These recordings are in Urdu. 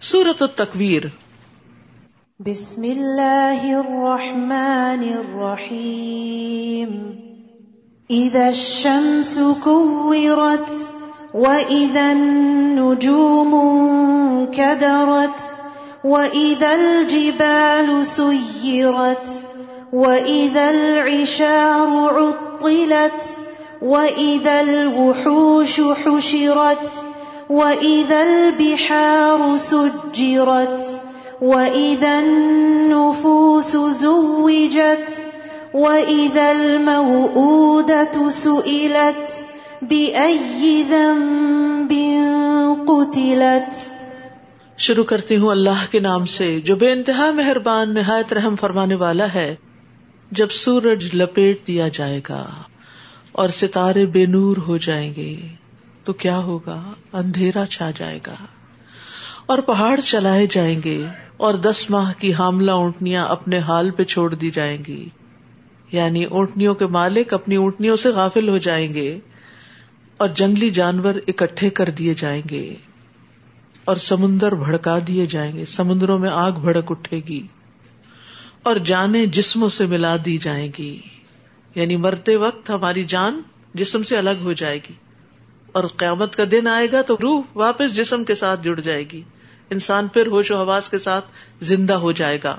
سورت التکویر۔ بسم اللہ الرحمن الرحیم۔ اذا الشمس كورت واذا النجوم كدرت واذا الجبال سيرت واذا العشار عطلت واذا الوحوش حشرت واذا البحار سجرت واذا النفوس زوجت واذا الموءودة سئلت باي ذنب قتلت شروع کرتی ہوں اللہ کے نام سے، جو بے انتہا مہربان، نہایت رحم فرمانے والا ہے۔ جب سورج لپیٹ دیا جائے گا اور ستارے بے نور ہو جائیں گے۔ تو کیا ہوگا؟ اندھیرا چھا جائے گا۔ اور پہاڑ چلائے جائیں گے اور دس ماہ کی حاملہ اونٹنیاں اپنے حال پہ چھوڑ دی جائیں گی۔ یعنی اونٹنیوں کے مالک اپنی اونٹنیوں سے غافل ہو جائیں گے اور جنگلی جانور اکٹھے کر دیے جائیں گے اور سمندر بھڑکا دیے جائیں گے۔ سمندروں میں آگ بھڑک اٹھے گی اور جانے جسموں سے ملا دی جائیں گی۔ یعنی مرتے وقت ہماری جان جسم سے الگ ہو جائے گی۔ اور قیامت کا دن آئے گا تو روح واپس جسم کے ساتھ جڑ جائے گی۔ انسان پھر ہوش و حواس کے ساتھ زندہ ہو جائے گا۔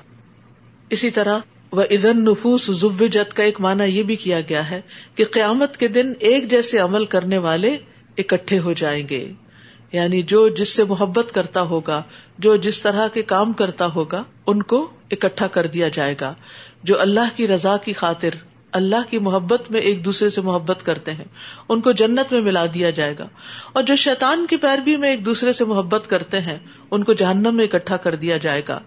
اسی طرح وہ ادن نفوس جت کا ایک معنی یہ بھی کیا گیا ہے کہ قیامت کے دن ایک جیسے عمل کرنے والے اکٹھے ہو جائیں گے۔ یعنی جو جس سے محبت کرتا ہوگا، جو جس طرح کے کام کرتا ہوگا، ان کو اکٹھا کر دیا جائے گا۔ جو اللہ کی رضا کی خاطر اللہ کی محبت میں ایک دوسرے سے محبت کرتے ہیں۔ ان کو جنت میں ملا دیا جائے گا۔ اور جو شیطان کی پیروی میں ایک دوسرے سے محبت کرتے ہیں، ان کو جہنم میں اکٹھا کر دیا جائے گا۔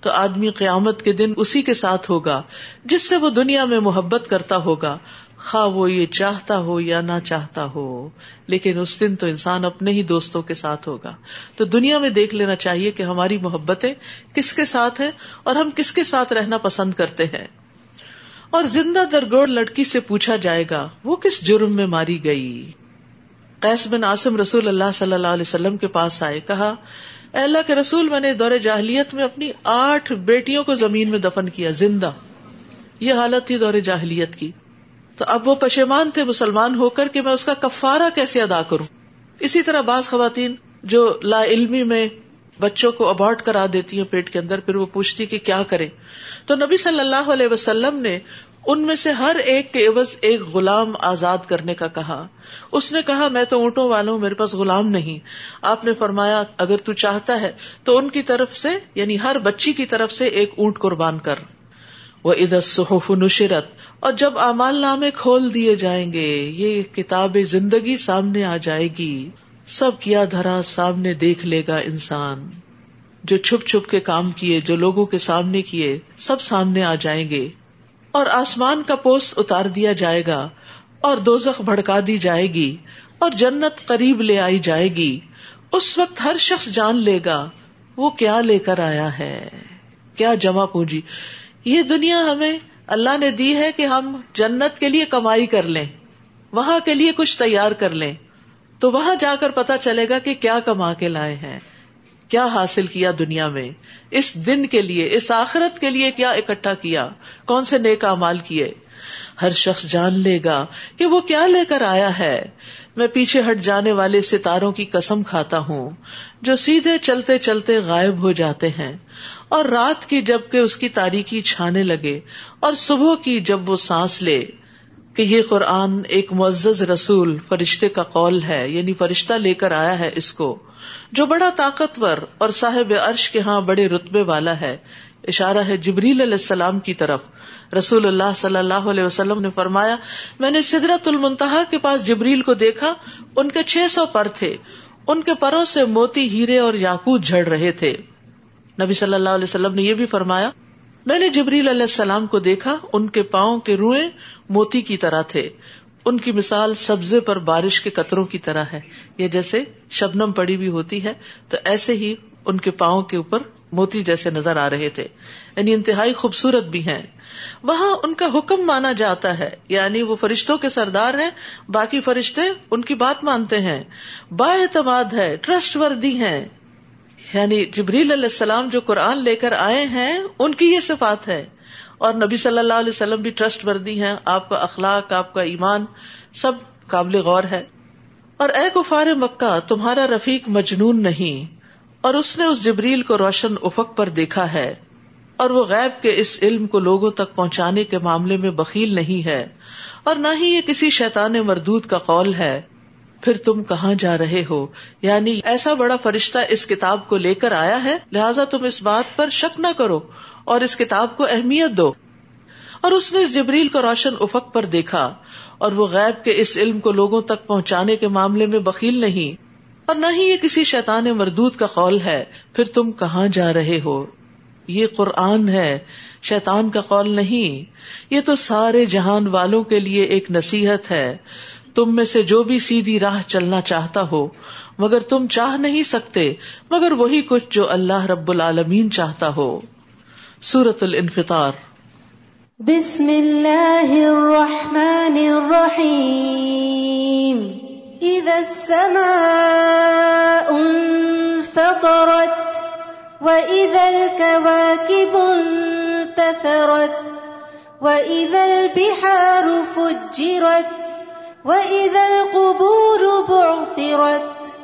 تو آدمی قیامت کے دن اسی کے ساتھ ہوگا، جس سے وہ دنیا میں محبت کرتا ہوگا۔ خواہ وہ یہ چاہتا ہو یا نہ چاہتا ہو، لیکن اس دن تو انسان اپنے ہی دوستوں کے ساتھ ہوگا۔ تو دنیا میں دیکھ لینا چاہیے کہ ہماری محبتیں کس کے ساتھ ہیں اور ہم کس کے ساتھ رہنا پسند کرتے ہیں۔ اور زندہ درگوڑ لڑکی سے پوچھا جائے گا، وہ کس جرم میں ماری گئی؟ قیس بن آسم رسول اللہ صلی اللہ علیہ وسلم کے پاس آئے، کہا، اے اللہ کے رسول، میں نے دور جاہلیت میں اپنی آٹھ بیٹیوں کو زمین میں دفن کیا، زندہ۔ یہ حالت تھی دور جاہلیت کی۔ تو اب وہ پشیمان تھے، مسلمان ہو کر کہ میں اس کا کفارہ کیسے ادا کروں؟ اسی طرح بعض خواتین جو لا علمی میں بچوں کو ابارٹ کرا دیتی ہیں پیٹ کے اندر، پھر وہ پوچھتی کہ کیا کرے تو نبی صلی اللہ علیہ وسلم نے ان میں سے ہر ایک کے عوض ایک غلام آزاد کرنے کا کہا۔ اس نے کہا، میں تو اونٹوں والا ہوں میرے پاس غلام نہیں۔ آپ نے فرمایا، اگر تو چاہتا ہے، تو ان کی طرف سے یعنی ہر بچی کی طرف سے ایک اونٹ قربان کر۔ وہ ادس صحف نشرت۔ اور جب امال نامے کھول دیے جائیں گے، یہ کتاب زندگی سامنے آ جائے گی۔ سب کیا دھرا سامنے دیکھ لے گا انسان۔ جو چھپ چھپ کے کام کیے، جو لوگوں کے سامنے کیے، سب سامنے آ جائیں گے۔ اور آسمان کا پوسٹ اتار دیا جائے گا، اور دو بھڑکا دی جائے گی، اور جنت قریب لے آئی جائے گی۔ اس وقت ہر شخص جان لے گا، وہ کیا لے کر آیا ہے۔ کیا جمع پونجی۔ یہ دنیا ہمیں اللہ نے دی ہے کہ ہم جنت کے لیے کمائی کر لیں، وہاں کے لیے کچھ تیار کر لیں۔ تو وہاں جا کر پتا چلے گا کہ کیا کما کے لائے ہیں، کیا حاصل کیا دنیا میں، اس دن کے لیے، اس آخرت کے لیے کیا اکٹھا کیا، کون سے نیک مال کیے۔ ہر شخص جان لے گا کہ وہ کیا لے کر آیا ہے۔ میں پیچھے ہٹ جانے والے ستاروں کی قسم کھاتا ہوں، جو سیدھے چلتے چلتے غائب ہو جاتے ہیں۔ اور رات کی جبکہ اس کی تاریخی چھانے لگے، اور صبح کی جب وہ سانس لے کہ یہ قرآن ایک معزز رسول فرشتے کا قول ہے یعنی فرشتہ لے کر آیا ہے اس کو، جو بڑا طاقتور اور صاحب عرش کے ہاں بڑے رتبے والا ہے۔ اشارہ ہے جبریل علیہ السلام کی طرف۔ رسول اللہ صلی اللہ علیہ وسلم نے فرمایا، میں نے سدرت المنتہا کے پاس جبریل کو دیکھا، ان کے چھ سو پر تھے۔ ان کے پروں سے موتی ہیرے اور یاقوت جھڑ رہے تھے۔ نبی صلی اللہ علیہ وسلم نے یہ بھی فرمایا میں نے جبریل علیہ السلام کو دیکھا، ان کے پاؤں کے روئے موتی کی طرح تھے۔ ان کی مثال سبزے پر بارش کے قطروں کی طرح ہے۔ یہ جیسے شبنم پڑی بھی ہوتی ہے، تو ایسے ہی ان کے پاؤں کے اوپر موتی جیسے نظر آ رہے تھے۔ یعنی انتہائی خوبصورت بھی ہیں۔ وہاں ان کا حکم مانا جاتا ہے۔ یعنی وہ فرشتوں کے سردار ہیں، باقی فرشتے ان کی بات مانتے ہیں۔ با اعتماد ہے، ٹرسٹ وردی ہیں۔ یعنی جبریل علیہ السلام جو قرآن لے کر آئے ہیں، ان کی یہ صفات ہے۔ اور نبی صلی اللہ علیہ وسلم بھی ٹرسٹ وردی ہیں، آپ کا اخلاق، آپ کا ایمان، سب قابل غور ہے۔ اور اے کفار مکہ، تمہارا رفیق مجنون نہیں۔ اور اس نے اس جبریل کو روشن افق پر دیکھا ہے۔ اور وہ غیب کے اس علم کو لوگوں تک پہنچانے کے معاملے میں بکیل نہیں ہے۔ اور نہ ہی یہ کسی شیطان مردود کا قول ہے۔ پھر تم کہاں جا رہے ہو؟ یعنی ایسا بڑا فرشتہ اس کتاب کو لے کر آیا ہے، لہٰذا تم اس بات پر شک نہ کرو اور اس کتاب کو اہمیت دو۔ اور اس نے اس جبریل کو روشن افق پر دیکھا، اور وہ غیب کے اس علم کو لوگوں تک پہنچانے کے معاملے میں بکیل نہیں۔ اور نہ ہی یہ کسی شیطان مردود کا قول ہے، پھر تم کہاں جا رہے ہو؟ یہ قرآن ہے، شیطان کا قول نہیں۔ یہ تو سارے جہان والوں کے لیے ایک نصیحت ہے۔ تم میں سے جو بھی سیدھی راہ چلنا چاہتا ہو، مگر تم چاہ نہیں سکتے، مگر وہی کچھ جو اللہ رب العالمین چاہتا ہو۔ سورت الانفطار۔ بسم اللہ الرحمن الرحیم۔ اذا السماء انفطرت وَإِذَا الْكَوَاكِبُ انتثرت وَإِذَا الْبِحَارُ فُجِّرَتْ وَإِذَا الْقُبُورُ بُعْثِرَتْ،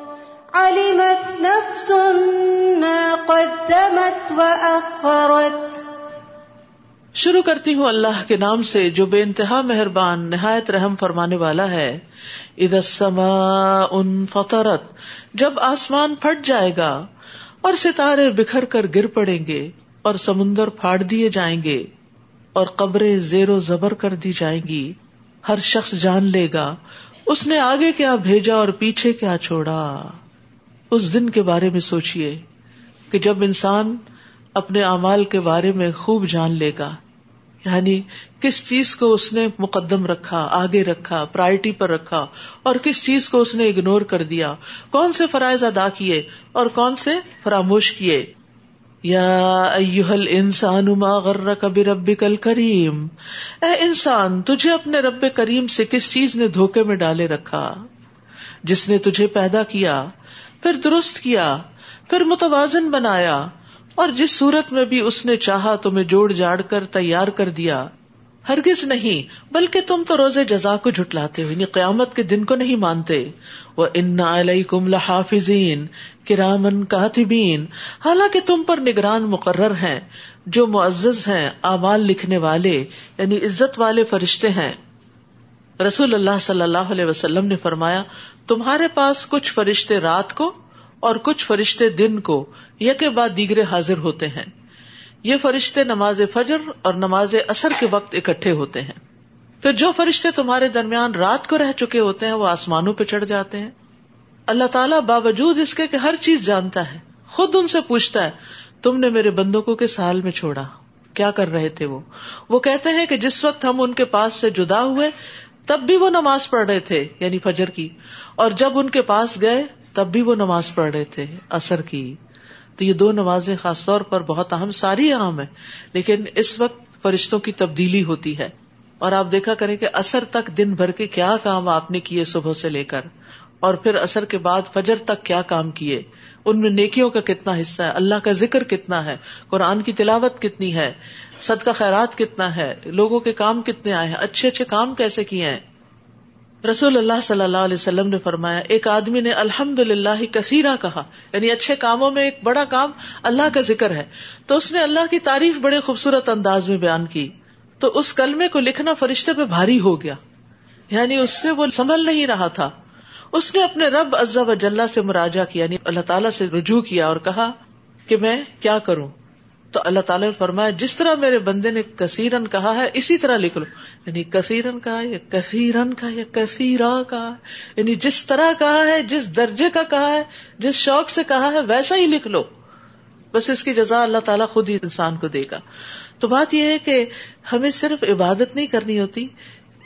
عَلِمَتْ نَفْسٌ مَا قَدَّمَتْ وَأَخَّرَتْ۔ شروع کرتی ہوں اللہ کے نام سے جو بے انتہا مہربان، نہایت رحم فرمانے والا ہے۔ اذا السماء انفطرت، جب آسمان پھٹ جائے گا اور ستارے بکھر کر گر پڑیں گے اور سمندر پھاڑ دیے جائیں گے اور قبریں زیر و زبر کر دی جائیں گی۔ ہر شخص جان لے گا۔ اس نے آگے کیا بھیجا اور پیچھے کیا چھوڑا۔ اس دن کے بارے میں سوچیے کہ جب انسان اپنے اعمال کے بارے میں خوب جان لے گا یعنی کس چیز کو اس نے مقدم رکھا، آگے رکھا پرائرٹی پر رکھا، اور کس چیز کو اس نے اگنور کر دیا، کون سے فرائض ادا کیے اور کون سے فراموش کیے یا انسان غر کبھی رب کل کریم اے انسان، تجھے اپنے رب کریم سے کس چیز نے دھوکے میں ڈالے رکھا؟ جس نے تجھے پیدا کیا، پھر درست کیا، پھر متوازن بنایا، اور جس صورت میں بھی اس نے چاہا تمہیں جوڑ جاڑ کر تیار کر دیا۔ ہرگز نہیں، بلکہ تم تو روزے جزا کو جھٹلاتے ہو یعنی قیامت کے دن کو نہیں مانتے۔ وہ ان لحافظین کرامن کاتبین حالانکہ تم پر نگران مقرر ہیں، جو معزز ہیں، اعمال لکھنے والے یعنی عزت والے فرشتے ہیں۔ رسول اللہ صلی اللہ علیہ وسلم نے فرمایا، تمہارے پاس کچھ فرشتے رات کو اور کچھ فرشتے دن کو یہ بعد دیگرے حاضر ہوتے ہیں۔ یہ فرشتے نماز فجر اور نماز اثر کے وقت اکٹھے ہوتے ہیں۔ پھر جو فرشتے تمہارے درمیان رات کو رہ چکے ہوتے ہیں، وہ آسمانوں پہ چڑھ جاتے ہیں۔ اللہ تعالیٰ باوجود اس کے کہ ہر چیز جانتا ہے، خود ان سے پوچھتا ہے، تم نے میرے بندوں کو کس حال میں چھوڑا، کیا کر رہے تھے وہ؟ وہ کہتے ہیں کہ جس وقت ہم ان کے پاس سے جدا ہوئے، تب بھی وہ نماز پڑھ رہے تھے یعنی فجر کی۔ اور جب ان کے پاس گئے، تب بھی وہ نماز پڑھ رہے تھے اثر کی۔ تو یہ دو نمازیں خاص طور پر بہت اہم ساری اہم ہے لیکن اس وقت فرشتوں کی تبدیلی ہوتی ہے۔ اور آپ دیکھا کریں کہ اثر تک دن بھر کے کیا کام آپ نے کیے صبح سے لے کر، اور پھر اثر کے بعد فجر تک کیا کام کیے۔ ان میں نیکیوں کا کتنا حصہ ہے، اللہ کا ذکر کتنا ہے، قرآن کی تلاوت کتنی ہے، صدقہ کا خیرات کتنا ہے، لوگوں کے کام کتنے آئے ہیں، اچھے اچھے کام کیسے کیے ہیں۔ رسول اللہ صلی اللہ علیہ وسلم نے فرمایا، ایک آدمی نے الحمد للہ کثیرہ کہا یعنی اچھے کاموں میں ایک بڑا کام اللہ کا ذکر ہے۔ تو اس نے اللہ کی تعریف بڑے خوبصورت انداز میں بیان کی۔ تو اس کلمے کو لکھنا فرشتے پہ بھاری ہو گیا۔ یعنی اس سے وہ سنبھل نہیں رہا تھا۔ اس نے اپنے رب عزا و سے مراجا کیا یعنی اللہ تعالیٰ سے رجوع کیا اور کہا کہ میں کیا کروں؟ تو اللہ تعالیٰ نے فرمایا، جس طرح میرے بندے نے کثیرن کہا ہے، اسی طرح لکھ لو۔ یعنی کثیرن کہا یا کثیرن کا یا کثیرا کہا یعنی جس طرح کہا ہے، جس درجے کا کہا ہے، جس شوق سے کہا ہے، ویسا ہی لکھ لو۔ بس اس کی جزا اللہ تعالیٰ خود ہی انسان کو دے گا۔ تو بات یہ ہے کہ ہمیں صرف عبادت نہیں کرنی ہوتی،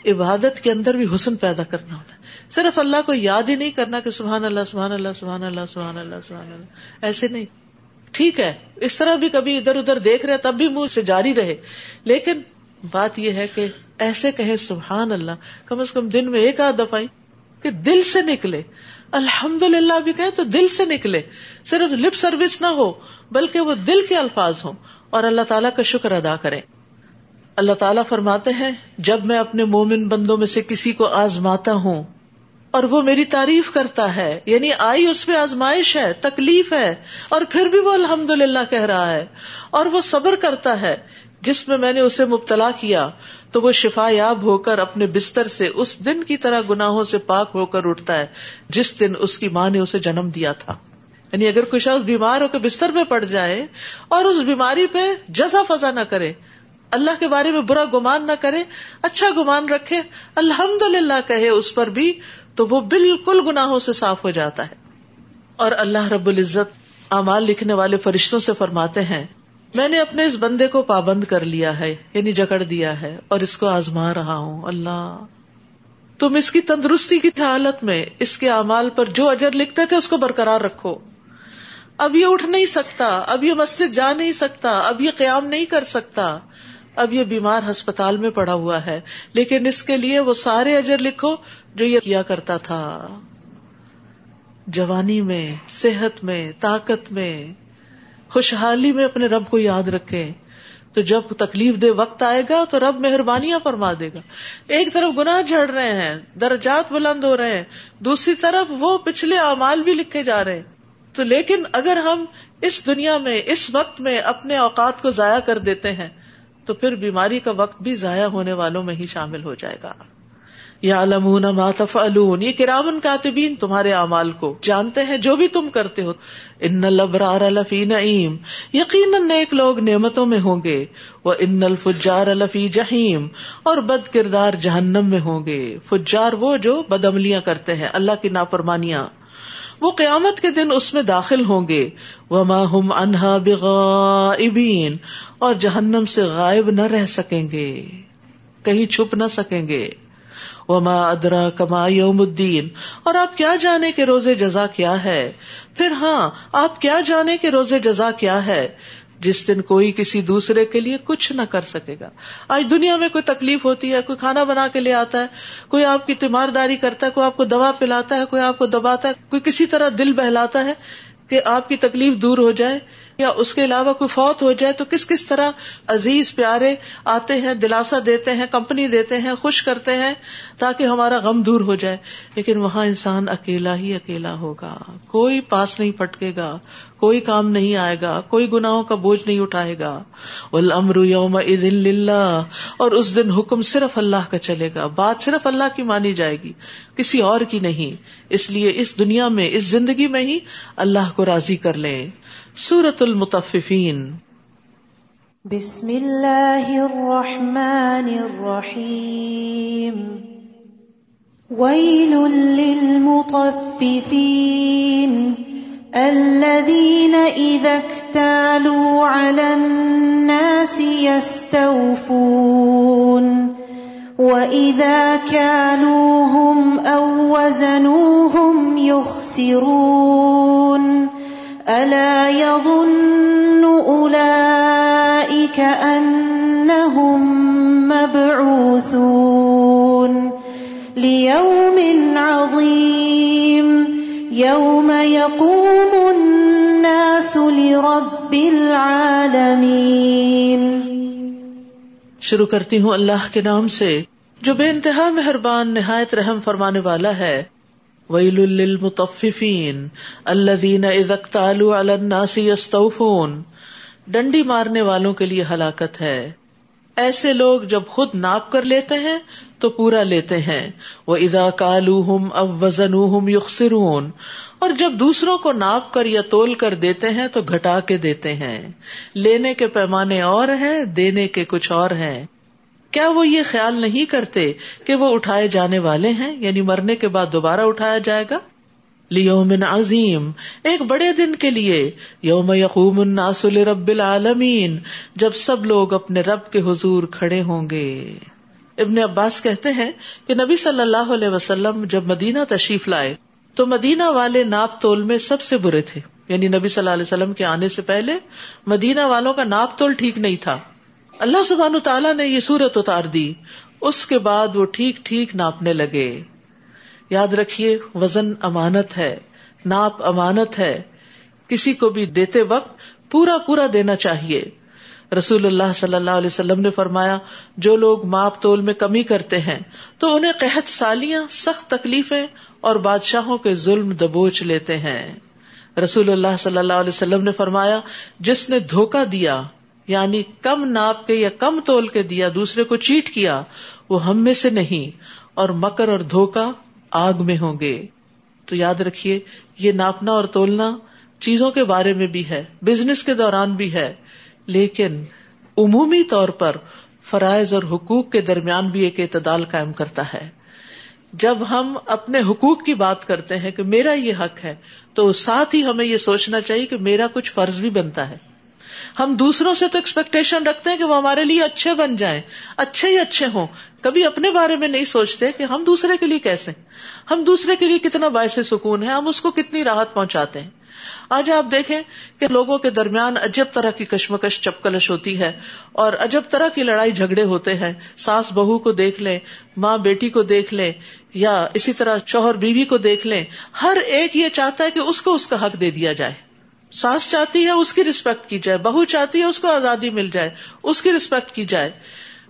عبادت کے اندر بھی حسن پیدا کرنا ہوتا ہے۔ صرف اللہ کو یاد ہی نہیں کرنا کہ سبحان اللہ سبحان اللہ سبحان اللہ سبحان اللہ سبحان اللہ۔ ایسے نہیں۔ ٹھیک ہے، اس طرح بھی کبھی ادھر ادھر دیکھ رہے، تب بھی منہ سے جاری رہے۔ لیکن بات یہ ہے کہ ایسے کہے سبحان اللہ، کم از کم دن میں ایک آدھ دفعہ کہ دل سے نکلے۔ الحمد للہ بھی کہیں تو دل سے نکلے۔ صرف لپ سروس نہ ہو، بلکہ وہ دل کے الفاظ ہوں۔ اور اللہ تعالیٰ کا شکر ادا کریں اللہ تعالیٰ فرماتے ہیں، جب میں اپنے مومن بندوں میں سے کسی کو آزماتا ہوں اور وہ میری تعریف کرتا ہے یعنی آئی اس پہ آزمائش ہے، تکلیف ہے، اور پھر بھی وہ الحمد للہ کہہ رہا ہے۔ اور وہ صبر کرتا ہے، جس میں میں نے اسے مبتلا کیا، تو وہ شفا یاب ہو کر اپنے بستر سے اس دن کی طرح گناہوں سے پاک ہو کر اٹھتا ہے، جس دن اس کی ماں نے اسے جنم دیا تھا۔ یعنی اگر کوئی شخص بیمار ہو کے بستر میں پڑ جائے اور اس بیماری پہ جزا فضا نہ کرے، اللہ کے بارے میں برا گمان نہ کرے اچھا گمان رکھے الحمد للہ کہے، اس پر بھی تو وہ بالکل گناہوں سے صاف ہو جاتا ہے۔ اور اللہ رب العزت امال لکھنے والے فرشتوں سے فرماتے ہیں، میں نے اپنے اس بندے کو پابند کر لیا ہے یعنی جکڑ دیا ہے، اور اس کو آزما رہا ہوں۔ اللہ، تم اس کی تندرستی کی حالت میں اس کے امال پر جو اجر لکھتے تھے اس کو برقرار رکھو۔ اب یہ اٹھ نہیں سکتا، اب یہ مسجد جا نہیں سکتا، اب یہ قیام نہیں کر سکتا۔ اب یہ بیمار ہسپتال میں پڑا ہوا ہے، لیکن اس کے لیے وہ سارے اجر لکھو جو یہ کیا کرتا تھا۔ جوانی میں، صحت میں، طاقت میں، خوشحالی میں اپنے رب کو یاد رکھے تو جب تکلیف دے وقت آئے گا تو رب مہربانیاں فرما دے گا۔ ایک طرف گناہ جھڑ رہے ہیں، درجات بلند ہو رہے ہیں، دوسری طرف وہ پچھلے اعمال بھی لکھے جا رہے ہیں۔ تو لیکن اگر ہم اس دنیا میں، اس وقت میں اپنے اوقات کو ضائع کر دیتے ہیں تو پھر بیماری کا وقت بھی ضائع ہونے والوں میں ہی شامل ہو جائے گا۔ یا علمون ما تفعلون، یہ کرامن کاتبین تمہارے اعمال کو جانتے ہیں جو بھی تم کرتے ہو۔ ان الابرار لفی نعیم، یقیناً نیک لوگ نعمتوں میں ہوں گے۔ وہ ان الفجار لفی جہیم، اور بد کردار جہنم میں ہوں گے۔ فجار وہ جو بد عملیاں کرتے ہیں، اللہ کی نافرمانیاں وہ قیامت کے دن اس میں داخل ہوں گے۔ وما ہم انہا بغائبین اور جہنم سے غائب نہ رہ سکیں گے، کہیں چھپ نہ سکیں گے۔ وما ادرا کما یوم الدین اور آپ کیا جانے کے روزے جزا کیا ہے؟ پھر ہاں آپ کیا جانے کے روزے جزا کیا ہے؟ جس دن کوئی کسی دوسرے کے لیے کچھ نہ کر سکے گا۔ آج دنیا میں کوئی تکلیف ہوتی ہے، کوئی کھانا بنا کے لے آتا ہے، کوئی آپ کی تیمارداری کرتا ہے، کوئی آپ کو دوا پلاتا ہے، کوئی آپ کو دباتا ہے، کوئی کسی طرح دل بہلاتا ہے کہ آپ کی تکلیف دور ہو جائے۔ یا اس کے علاوہ کوئی فوت ہو جائے تو کس کس طرح عزیز پیارے آتے ہیں، دلاسا دیتے ہیں، کمپنی دیتے ہیں، خوش کرتے ہیں تاکہ ہمارا غم دور ہو جائے۔ لیکن وہاں انسان اکیلا ہی اکیلا ہوگا۔ کوئی پاس نہیں پٹکے گا، کوئی کام نہیں آئے گا، کوئی گناہوں کا بوجھ نہیں اٹھائے گا۔ الامر یوم اور اس دن حکم صرف اللہ کا چلے گا۔ بات صرف اللہ کی مانی جائے گی، کسی اور کی نہیں۔ اس لیے اس دنیا میں، اس زندگی میں ہی اللہ کو راضی کر لیں سورت المتففین بسم اللہ الرحمن الرحیم۔ ویل للمطففین الذين إذا اكتالوا على الناس يستوفون وإذا كالوهم أو وزنوهم يخسرون ألا يظن أولئك أنهم مبعوثون ليوم عظيم يوم يقوم الناس لرب العالمين شروع کرتی ہوں اللہ کے نام سے، جو بے انتہا مہربان، نہایت رحم فرمانے والا ہے۔ ویل للمطففین الذین اذا اکتالوا علی الناس یستوفون ڈنڈی مارنے والوں کے لیے ہلاکت ہے۔ ایسے لوگ جب خود ناپ کر لیتے ہیں تو پورا لیتے ہیں۔ وہ ادا کالو ہم اب وزن یخسرون اور جب دوسروں کو ناپ کر یا تول کر دیتے ہیں تو گھٹا کے دیتے ہیں۔ لینے کے پیمانے اور ہیں، دینے کے کچھ اور ہیں۔ کیا وہ یہ خیال نہیں کرتے کہ وہ اٹھائے جانے والے ہیں؟ یعنی مرنے کے بعد دوبارہ اٹھایا جائے گا؟ لیومن عظیم ایک بڑے دن کے لیے، یوم یقوم الناس رب العالمین، جب سب لوگ اپنے رب کے حضور کھڑے ہوں گے۔ ابن عباس کہتے ہیں کہ نبی صلی اللہ علیہ وسلم جب مدینہ تشریف لائے، تو مدینہ والے ناپ تول میں سب سے برے تھے۔ یعنی نبی صلی اللہ علیہ وسلم کے آنے سے پہلے مدینہ والوں کا ناپ تول ٹھیک نہیں تھا۔ اللہ سبحان تعالیٰ نے یہ سورت اتار دی۔ اس کے بعد وہ ٹھیک ٹھیک ناپنے لگے۔ یاد رکھیے، وزن امانت ہے، ناپ امانت ہے۔ کسی کو بھی دیتے وقت پورا پورا دینا چاہیے۔ رسول اللہ صلی اللہ علیہ وسلم نے فرمایا، جو لوگ ماپ تول میں کمی کرتے ہیں، تو انہیں قحط سالیاں، سخت تکلیفیں اور بادشاہوں کے ظلم دبوچ لیتے ہیں۔ رسول اللہ صلی اللہ علیہ وسلم نے فرمایا، جس نے دھوکا دیا یعنی کم ناپ کے یا کم تول کے دیا، دوسرے کو چیٹ کیا، وہ ہم میں سے نہیں، اور مکر اور دھوکا آگ میں ہوں گے۔ تو یاد رکھیے، یہ ناپنا اور تولنا چیزوں کے بارے میں بھی ہے بزنس کے دوران بھی ہے۔ لیکن عمومی طور پر فرائض اور حقوق کے درمیان بھی ایک اعتدال قائم کرتا ہے۔ جب ہم اپنے حقوق کی بات کرتے ہیں کہ میرا یہ حق ہے، تو ساتھ ہی ہمیں یہ سوچنا چاہیے کہ میرا کچھ فرض بھی بنتا ہے۔ ہم دوسروں سے تو ایکسپیکٹیشن رکھتے ہیں کہ وہ ہمارے لیے اچھے بن جائیں، اچھے ہی اچھے ہوں۔ کبھی اپنے بارے میں نہیں سوچتے کہ ہم دوسرے کے لیے کیسے؟ ہم دوسرے کے لیے کتنا باعث سکون ہے، ہم اس کو کتنی راحت پہنچاتے ہیں۔ آج آپ دیکھیں کہ لوگوں کے درمیان عجب طرح کی کشمکش، چپکلش ہوتی ہے اور عجب طرح کی لڑائی جھگڑے ہوتے ہیں۔ ساس بہو کو دیکھ لیں، ماں بیٹی کو دیکھ لیں یا اسی طرح شوہر بیوی کو دیکھ لیں۔ ہر ایک یہ چاہتا ہے کہ اس کو اس کا حق دے دیا جائے۔ ساس چاہتی ہے اس کی رسپیکٹ کی جائے، بہو چاہتی ہے اس کو آزادی مل جائے، اس کی ریسپیکٹ کی جائے۔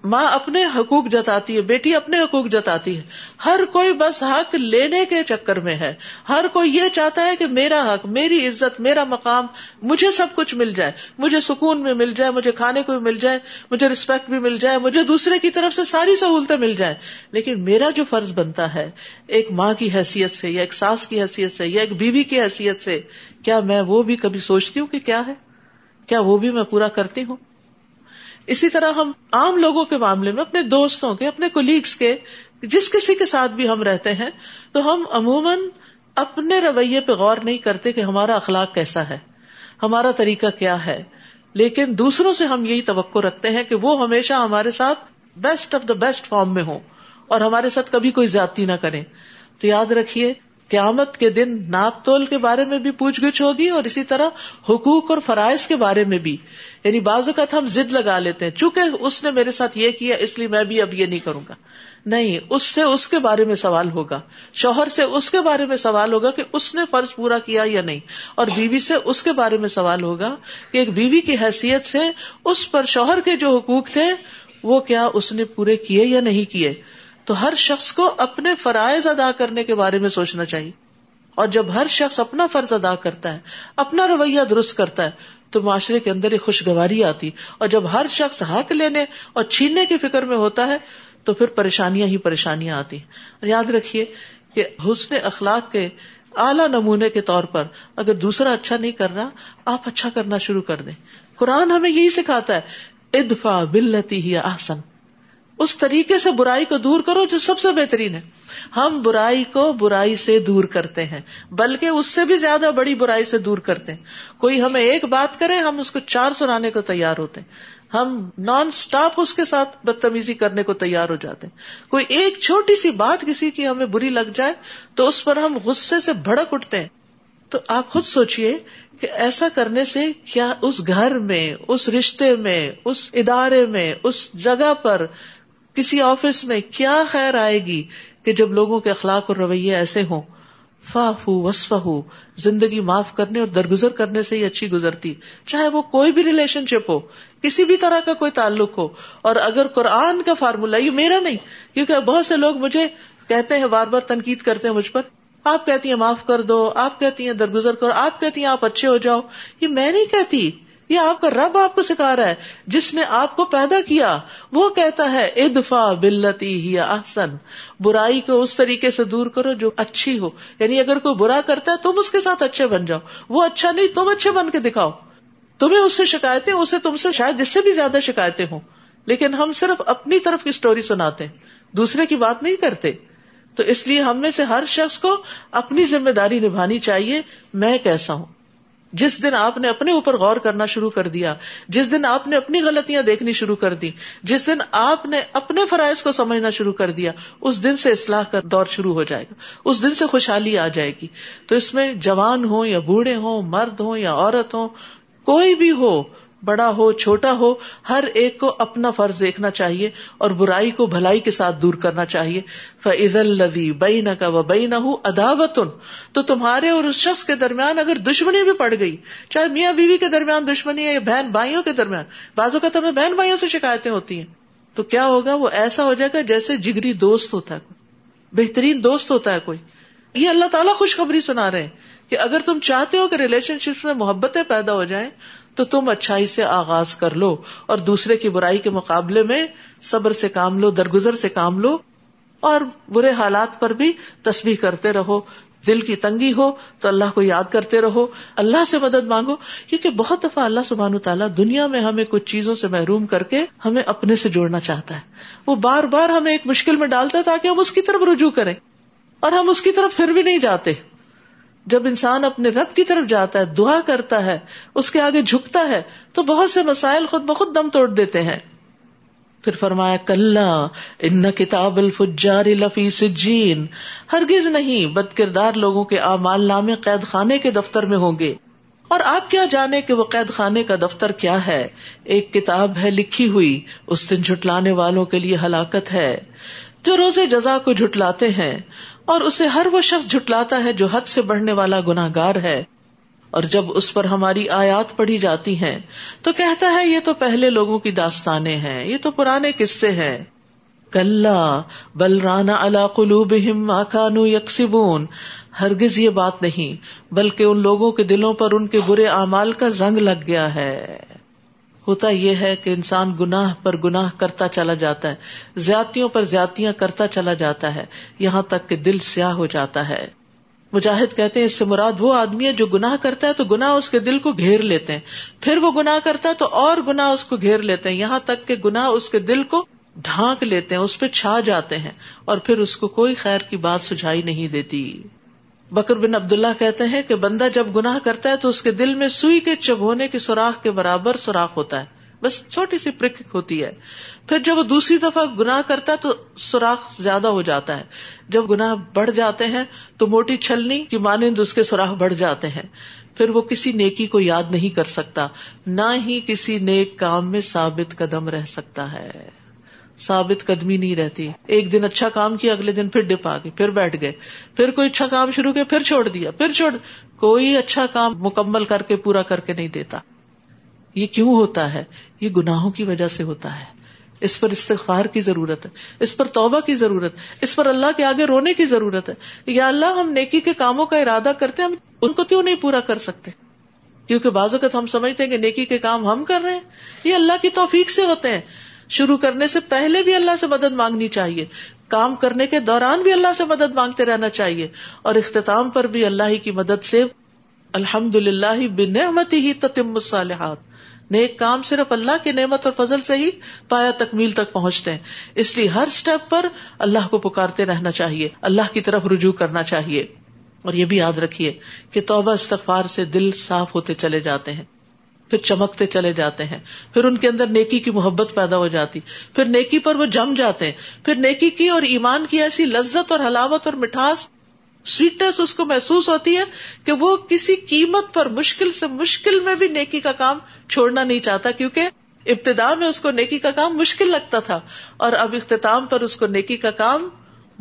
ماں اپنے حقوق جتاتی ہے، بیٹی اپنے حقوق جتاتی ہے۔ ہر کوئی بس حق لینے کے چکر میں ہے۔ ہر کوئی یہ چاہتا ہے کہ میرا حق، میری عزت، میرا مقام مجھے سب کچھ مل جائے۔ مجھے سکون میں مل جائے، مجھے کھانے کو بھی مل جائے، مجھے ریسپیکٹ بھی مل جائے، مجھے دوسرے کی طرف سے ساری سہولتیں مل جائے لیکن میرا جو فرض بنتا ہے، ایک ماں کی حیثیت سے یا ایک ساس کی حیثیت سے یا ایک بیوی کی حیثیت سے، کیا میں وہ بھی کبھی سوچتی ہوں کہ کیا ہے؟ کیا وہ بھی میں پورا کرتی ہوں؟ اسی طرح ہم عام لوگوں کے معاملے میں، اپنے دوستوں کے، اپنے کولیگس کے، جس کسی کے ساتھ بھی ہم رہتے ہیں، تو ہم عموماً اپنے رویے پہ غور نہیں کرتے کہ ہمارا اخلاق کیسا ہے، ہمارا طریقہ کیا ہے۔ لیکن دوسروں سے ہم یہی توقع رکھتے ہیں کہ وہ ہمیشہ ہمارے ساتھ best of the best form میں ہوں اور ہمارے ساتھ کبھی کوئی زیادتی نہ کریں۔ تو یاد رکھیے قیامت کے دن ناپ تول کے بارے میں بھی پوچھ گچھ ہوگی اور اسی طرح حقوق اور فرائض کے بارے میں بھی۔ یعنی بعض اوقات ہم ضد لگا لیتے ہیں۔ چونکہ اس نے میرے ساتھ یہ کیا، اس لیے میں بھی اب یہ نہیں کروں گا۔ نہیں، اس سے اس کے بارے میں سوال ہوگا۔ شوہر سے اس کے بارے میں سوال ہوگا کہ اس نے فرض پورا کیا یا نہیں۔ اور بیوی سے اس کے بارے میں سوال ہوگا کہ ایک بیوی کی حیثیت سے اس پر شوہر کے جو حقوق تھے، وہ کیا اس نے پورے کیے یا نہیں کیے؟ تو ہر شخص کو اپنے فرائض ادا کرنے کے بارے میں سوچنا چاہیے۔ اور جب ہر شخص اپنا فرض ادا کرتا ہے، اپنا رویہ درست کرتا ہے، تو معاشرے کے اندر ایک خوشگواری آتی۔ اور جب ہر شخص حق لینے اور چھیننے کی فکر میں ہوتا ہے، تو پھر پریشانیاں ہی پریشانیاں آتی۔ اور یاد رکھیے کہ حسن اخلاق کے اعلی نمونے کے طور پر اگر دوسرا اچھا نہیں کر رہا، آپ اچھا کرنا شروع کر دیں۔ قرآن ہمیں یہی سکھاتا ہے ادفا بلتی ہی آسن اس طریقے سے برائی کو دور کرو جو سب سے بہترین ہے۔ ہم برائی کو برائی سے دور کرتے ہیں، بلکہ اس سے بھی زیادہ بڑی برائی سے دور کرتے ہیں۔ کوئی ہمیں ایک بات کرے، ہم اس کو چار سنانے کو تیار ہوتے ہیں۔ ہم نان اسٹاپ اس کے ساتھ بدتمیزی کرنے کو تیار ہو جاتے ہیں۔ کوئی ایک چھوٹی سی بات کسی کی ہمیں بری لگ جائے تو اس پر ہم غصے سے بھڑک اٹھتے ہیں۔ تو آپ خود سوچئے کہ ایسا کرنے سے کیا اس گھر میں، اس رشتے میں، اس ادارے میں، اس جگہ پر کسی آفس میں کیا خیر آئے گی کہ جب لوگوں کے اخلاق اور رویے ایسے ہوں؟ فاف وصف ہو زندگی معاف کرنے اور درگزر کرنے سے ہی اچھی گزرتی۔ چاہے وہ کوئی بھی ریلیشن شپ ہو، کسی بھی طرح کا کوئی تعلق ہو، اور اگر قرآن کا فارمولا یہ میرا نہیں، کیونکہ بہت سے لوگ مجھے کہتے ہیں، بار بار تنقید کرتے ہیں مجھ پر، آپ کہتی ہیں معاف کر دو، آپ کہتی ہیں درگزر کرو، آپ کہتی ہیں آپ اچھے ہو جاؤ، یہ میں نہیں کہتی۔ یہ آپ کا رب آپ کو سکھا رہا ہے۔ جس نے آپ کو پیدا کیا، وہ کہتا ہے ادفا بلتی ہی احسن۔ برائی کو اس طریقے سے دور کرو جو اچھی ہو۔ یعنی اگر کوئی برا کرتا ہے، تم اس کے ساتھ اچھے بن جاؤ۔ وہ اچھا نہیں، تم اچھے بن کے دکھاؤ۔ تمہیں اس سے شکایتیں اسے تم سے شاید اس سے بھی زیادہ شکایتیں ہوں۔ لیکن ہم صرف اپنی طرف کی اسٹوری سناتے ہیں۔ دوسرے کی بات نہیں کرتے۔ تو اس لیے ہم میں سے ہر شخص کو اپنی ذمہ داری نبھانی چاہیے۔ میں کیسا ہوں؟ جس دن آپ نے اپنے اوپر غور کرنا شروع کر دیا، جس دن آپ نے اپنی غلطیاں دیکھنی شروع کر دی، جس دن آپ نے اپنے فرائض کو سمجھنا شروع کر دیا، اس دن سے اصلاح کا دور شروع ہو جائے گا، اس دن سے خوشحالی آ جائے گی۔ تو اس میں جوان ہو یا بوڑھے ہوں، مرد ہوں یا عورت ہوں، کوئی بھی ہو بڑا ہو، چھوٹا ہو، ہر ایک کو اپنا فرض دیکھنا چاہیے اور برائی کو بھلائی کے ساتھ دور کرنا چاہیے۔ فعز الدی بئی نہ کا و بئی نہ ہو اداوتن تو تمہارے اور اس شخص کے درمیان اگر دشمنی بھی پڑ گئی، چاہے میاں بیوی کے درمیان دشمنی ہے یا بہن بھائیوں کے درمیان بازو کا تمہیں بہن بھائیوں سے شکایتیں ہوتی ہیں۔ تو کیا ہوگا؟ وہ ایسا ہو جائے گا جیسے جگری دوست ہوتا ہے، بہترین دوست ہوتا ہے کوئی۔ یہ اللہ تعالیٰ خوشخبری سنا رہے ہیں کہ اگر تم چاہتے ہو کہ ریلیشن شپ میں محبتیں پیدا ہو جائیں تو تم اچھائی سے آغاز کر لو اور دوسرے کی برائی کے مقابلے میں صبر سے کام لو، درگزر سے کام لو اور برے حالات پر بھی تصویر کرتے رہو۔ دل کی تنگی ہو تو اللہ کو یاد کرتے رہو۔ اللہ سے مدد مانگو، کیونکہ بہت دفعہ اللہ سبحان تعالیٰ دنیا میں ہمیں کچھ چیزوں سے محروم کر کے ہمیں اپنے سے جوڑنا چاہتا ہے۔ وہ بار بار ہمیں ایک مشکل میں ڈالتا ہے تاکہ ہم اس کی طرف رجوع کریں اور ہم اس کی طرف پھر بھی نہیں جاتے۔ جب انسان اپنے رب کی طرف جاتا ہے، دعا کرتا ہے، اس کے آگے جھکتا ہے، تو بہت سے مسائل خود بخود دم توڑ دیتے ہیں۔ پھر فرمایا کل ان کتاب الفجار لفی سجین۔ ہرگز نہیں بد کردار لوگوں کے اعمال نامے قید خانے کے دفتر میں ہوں گے۔ اور آپ کیا جانے کہ وہ قید خانے کا دفتر کیا ہے؟ ایک کتاب ہے لکھی ہوئی، اس دن جھٹلانے والوں کے لیے ہلاکت ہے۔ جو روزے جزا کو جھٹلاتے ہیں اور اسے ہر وہ شخص جھٹلاتا ہے جو حد سے بڑھنے والا گناہ گار ہے۔ اور جب اس پر ہماری آیات پڑھی جاتی ہیں، تو کہتا ہے، یہ تو پہلے لوگوں کی داستانیں ہیں، یہ تو پرانے قصے ہیں۔ کل بلرانا اللہ قلوب کانو یکسبون۔ ہرگز یہ بات نہیں، بلکہ ان لوگوں کے دلوں پر ان کے برے اعمال کا زنگ لگ گیا ہے۔ ہوتا یہ ہے کہ انسان گناہ پر گناہ کرتا چلا جاتا ہے، زیادتیوں پر زیادتیاں کرتا چلا جاتا ہے، یہاں تک کہ دل سیاہ ہو جاتا ہے۔ مجاہد کہتے ہیں، اس سے مراد وہ آدمی ہے جو گناہ کرتا ہے تو گناہ اس کے دل کو گھیر لیتے ہیں۔ پھر وہ گناہ کرتا ہے تو اور گناہ اس کو گھیر لیتے ہیں۔ یہاں تک کہ گناہ اس کے دل کو ڈھانک لیتے ہیں، اس پہ چھا جاتے ہیں اور پھر اس کو کوئی خیر کی بات سجائی نہیں دیتی۔ بکر بن عبداللہ کہتے ہیں کہ بندہ جب گناہ کرتا ہے تو اس کے دل میں سوئی کے چبونے کے سوراخ کے برابر سوراخ ہوتا ہے۔ بس چھوٹی سی پرک ہوتی ہے۔ پھر جب وہ دوسری دفعہ گناہ کرتا ہے تو سوراخ زیادہ ہو جاتا ہے۔ جب گناہ بڑھ جاتے ہیں تو موٹی چھلنی کی مانند اس کے سوراخ بڑھ جاتے ہیں۔ پھر وہ کسی نیکی کو یاد نہیں کر سکتا۔ نہ ہی کسی نیک کام میں ثابت قدم رہ سکتا ہے۔ ثابت قدمی نہیں رہتی۔ ایک دن اچھا کام کیا، اگلے دن پھر ڈپ آ گئے پھر بیٹھ گئے، پھر کوئی اچھا کام شروع کیا، پھر چھوڑ دیا، پھر چھوڑ۔ کوئی اچھا کام مکمل کر کے، پورا کر کے نہیں دیتا۔ یہ کیوں ہوتا ہے؟ یہ گناہوں کی وجہ سے ہوتا ہے۔ اس پر استغفار کی ضرورت ہے، اس پر توبہ کی ضرورت اس پر اللہ کے آگے رونے کی ضرورت ہے۔ یا اللہ، ہم نیکی کے کاموں کا ارادہ کرتے ہیں، ہم ان کو کیوں نہیں پورا کر سکتے؟ کیونکہ بعض اوقات ہم سمجھتے ہیں کہ نیکی کے کام ہم کر رہے ہیں، یہ اللہ کی توفیق سے ہوتے ہیں۔ شروع کرنے سے پہلے بھی اللہ سے مدد مانگنی چاہیے۔ کام کرنے کے دوران بھی اللہ سے مدد مانگتے رہنا چاہیے۔ اور اختتام پر بھی اللہ ہی کی مدد سے الحمد للہ بنعمتی ہی تتم الصالحات۔ نیک کام صرف اللہ کی نعمت اور فضل سے ہی پایا تکمیل تک پہنچتے ہیں۔ اس لیے ہر اسٹیپ پر اللہ کو پکارتے رہنا چاہیے۔ اللہ کی طرف رجوع کرنا چاہیے۔ اور یہ بھی یاد رکھیے کہ توبہ استغفار سے دل صاف ہوتے چلے جاتے ہیں۔ پھر چمکتے چلے جاتے ہیں۔ پھر ان کے اندر نیکی کی محبت پیدا ہو جاتی۔ پھر نیکی پر وہ جم جاتے ہیں۔ پھر نیکی کی اور ایمان کی ایسی لذت اور حلاوت اور مٹھاس سویٹنس اس کو محسوس ہوتی ہے کہ وہ کسی قیمت پر مشکل سے مشکل میں بھی نیکی کا کام چھوڑنا نہیں چاہتا، کیونکہ ابتدا میں اس کو نیکی کا کام مشکل لگتا تھا۔ اور اب اختتام پر اس کو نیکی کا کام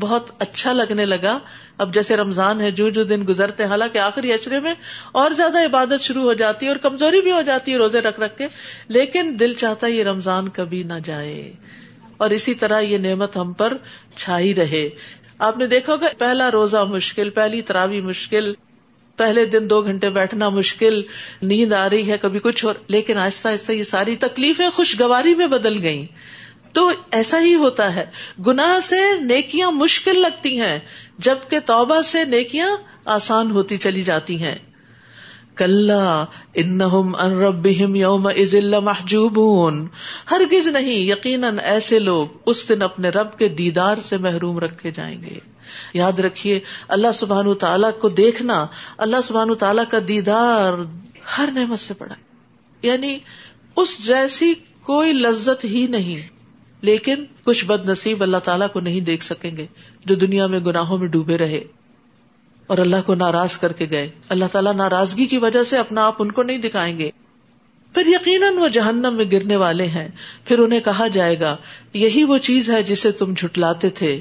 بہت اچھا لگنے لگا۔ اب جیسے رمضان ہے، جو جو دن گزرتے ہیں، حالانکہ آخری اشرے میں اور زیادہ عبادت شروع ہو جاتی ہے اور کمزوری بھی ہو جاتی ہے روزے رکھ رکھ کے۔ لیکن دل چاہتا ہے یہ رمضان کبھی نہ جائے۔ اور اسی طرح یہ نعمت ہم پر چھائی رہے۔ آپ نے دیکھا ہوگا، پہلا روزہ مشکل، پہلی تراوی مشکل، پہلے دن دو گھنٹے بیٹھنا مشکل، نیند آ رہی ہے کبھی کچھ اور۔ لیکن آہستہ آہستہ یہ ساری تکلیفیں خوشگواری میں بدل گئی تو ایسا ہی ہوتا ہے۔ گناہ سے نیکیاں مشکل لگتی ہیں، جبکہ توبہ سے نیکیاں آسان ہوتی چلی جاتی ہیں۔ کل ان رب یوم از محجوب ہرگز نہیں، یقیناً ایسے لوگ اس دن اپنے رب کے دیدار سے محروم رکھے جائیں گے۔ یاد رکھیے، اللہ سبحان تعالیٰ کو دیکھنا، اللہ سبحان تعالیٰ کا دیدار ہر نعمت سے پڑا یعنی اس جیسی کوئی لذت ہی نہیں۔ لیکن کچھ بد نصیب اللہ تعالیٰ کو نہیں دیکھ سکیں گے جو دنیا میں گناہوں میں ڈوبے رہے اور اللہ کو ناراض کر کے گئے۔ اللہ تعالیٰ ناراضگی کی وجہ سے اپنا آپ ان کو نہیں دکھائیں گے۔ پھر یقیناً وہ جہنم میں گرنے والے ہیں۔ پھر انہیں کہا جائے گا، یہی وہ چیز ہے جسے تم جھٹلاتے تھے۔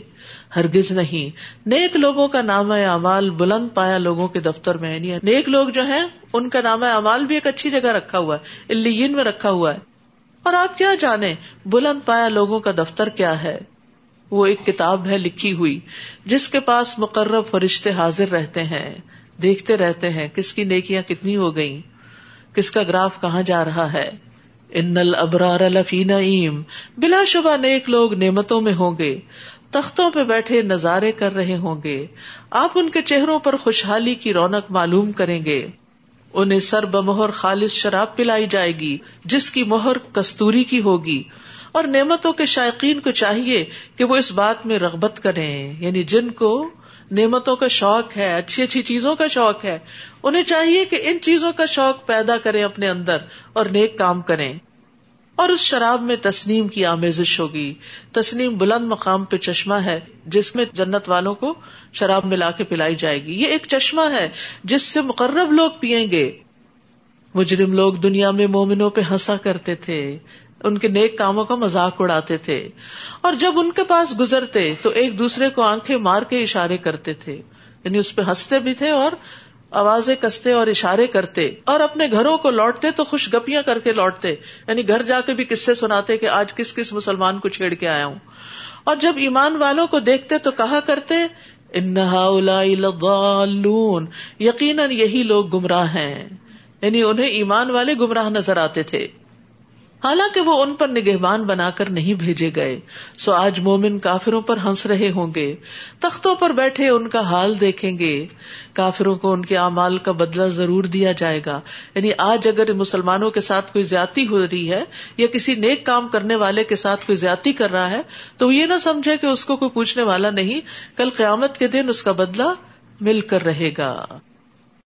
ہرگز نہیں۔ نیک لوگوں کا نام اعمال بلند پایا لوگوں کے دفتر میں یعنی نیک لوگ جو ہیں، ان کا نام اعمال بھی ایک اچھی جگہ رکھا ہوا ہے الین میں رکھا ہوا ہے۔ اور آپ کیا جانے بلند پایا لوگوں کا دفتر کیا ہے؟ وہ ایک کتاب ہے لکھی ہوئی، جس کے پاس مقرر فرشتے حاضر رہتے ہیں۔ دیکھتے رہتے ہیں کس کی نیکیاں کتنی ہو گئی کس کا گراف کہاں جا رہا ہے؟ ان الابرار لفی نعیم بلا شبہ نیک لوگ نعمتوں میں ہوں گے۔ تختوں پہ بیٹھے نظارے کر رہے ہوں گے۔ آپ ان کے چہروں پر خوشحالی کی رونق معلوم کریں گے۔ انہیں سر بمہر خالص شراب پلائی جائے گی، جس کی مہر کستوری کی ہوگی۔ اور نعمتوں کے شائقین کو چاہیے کہ وہ اس بات میں رغبت کریں۔ یعنی جن کو نعمتوں کا شوق ہے، اچھی اچھی چیزوں کا شوق ہے، انہیں چاہیے کہ ان چیزوں کا شوق پیدا کریں اپنے اندر اور نیک کام کریں۔ اور اس شراب میں تسنیم کی آمیزش ہوگی۔ تسنیم بلند مقام پہ چشمہ ہے، جس میں جنت والوں کو شراب ملا کے پلائی جائے گی۔ یہ ایک چشمہ ہے، جس سے مقرب لوگ پیئیں گے۔ مجرم لوگ دنیا میں مومنوں پہ ہنسا کرتے تھے، ان کے نیک کاموں کا مذاق اڑاتے تھے۔ اور جب ان کے پاس گزرتے، تو ایک دوسرے کو آنکھیں مار کے اشارے کرتے تھے یعنی اس پہ ہنستے بھی تھے اور آوازیں کستے اور اشارے کرتے اور اپنے گھروں کو لوٹتے تو خوش گپیاں کر کے لوٹتے یعنی گھر جا کے بھی قصے سناتے کہ آج کس کس مسلمان کو چھیڑ کے آیا ہوں۔ اور جب ایمان والوں کو دیکھتے تو کہا کرتے انہا یقیناً یہی لوگ گمراہ ہیں۔ یعنی انہیں ایمان والے گمراہ نظر آتے تھے۔ حالانکہ وہ ان پر نگہبان بنا کر نہیں بھیجے گئے۔ سو آج مومن کافروں پر ہنس رہے ہوں گے۔ تختوں پر بیٹھے ان کا حال دیکھیں گے۔ کافروں کو ان کے اعمال کا بدلہ ضرور دیا جائے گا۔ یعنی آج اگر مسلمانوں کے ساتھ کوئی زیادتی ہو رہی ہے یا کسی نیک کام کرنے والے کے ساتھ کوئی زیادتی کر رہا ہے، تو یہ نہ سمجھے کہ اس کو کوئی پوچھنے والا نہیں، کل قیامت کے دن اس کا بدلہ مل کر رہے گا۔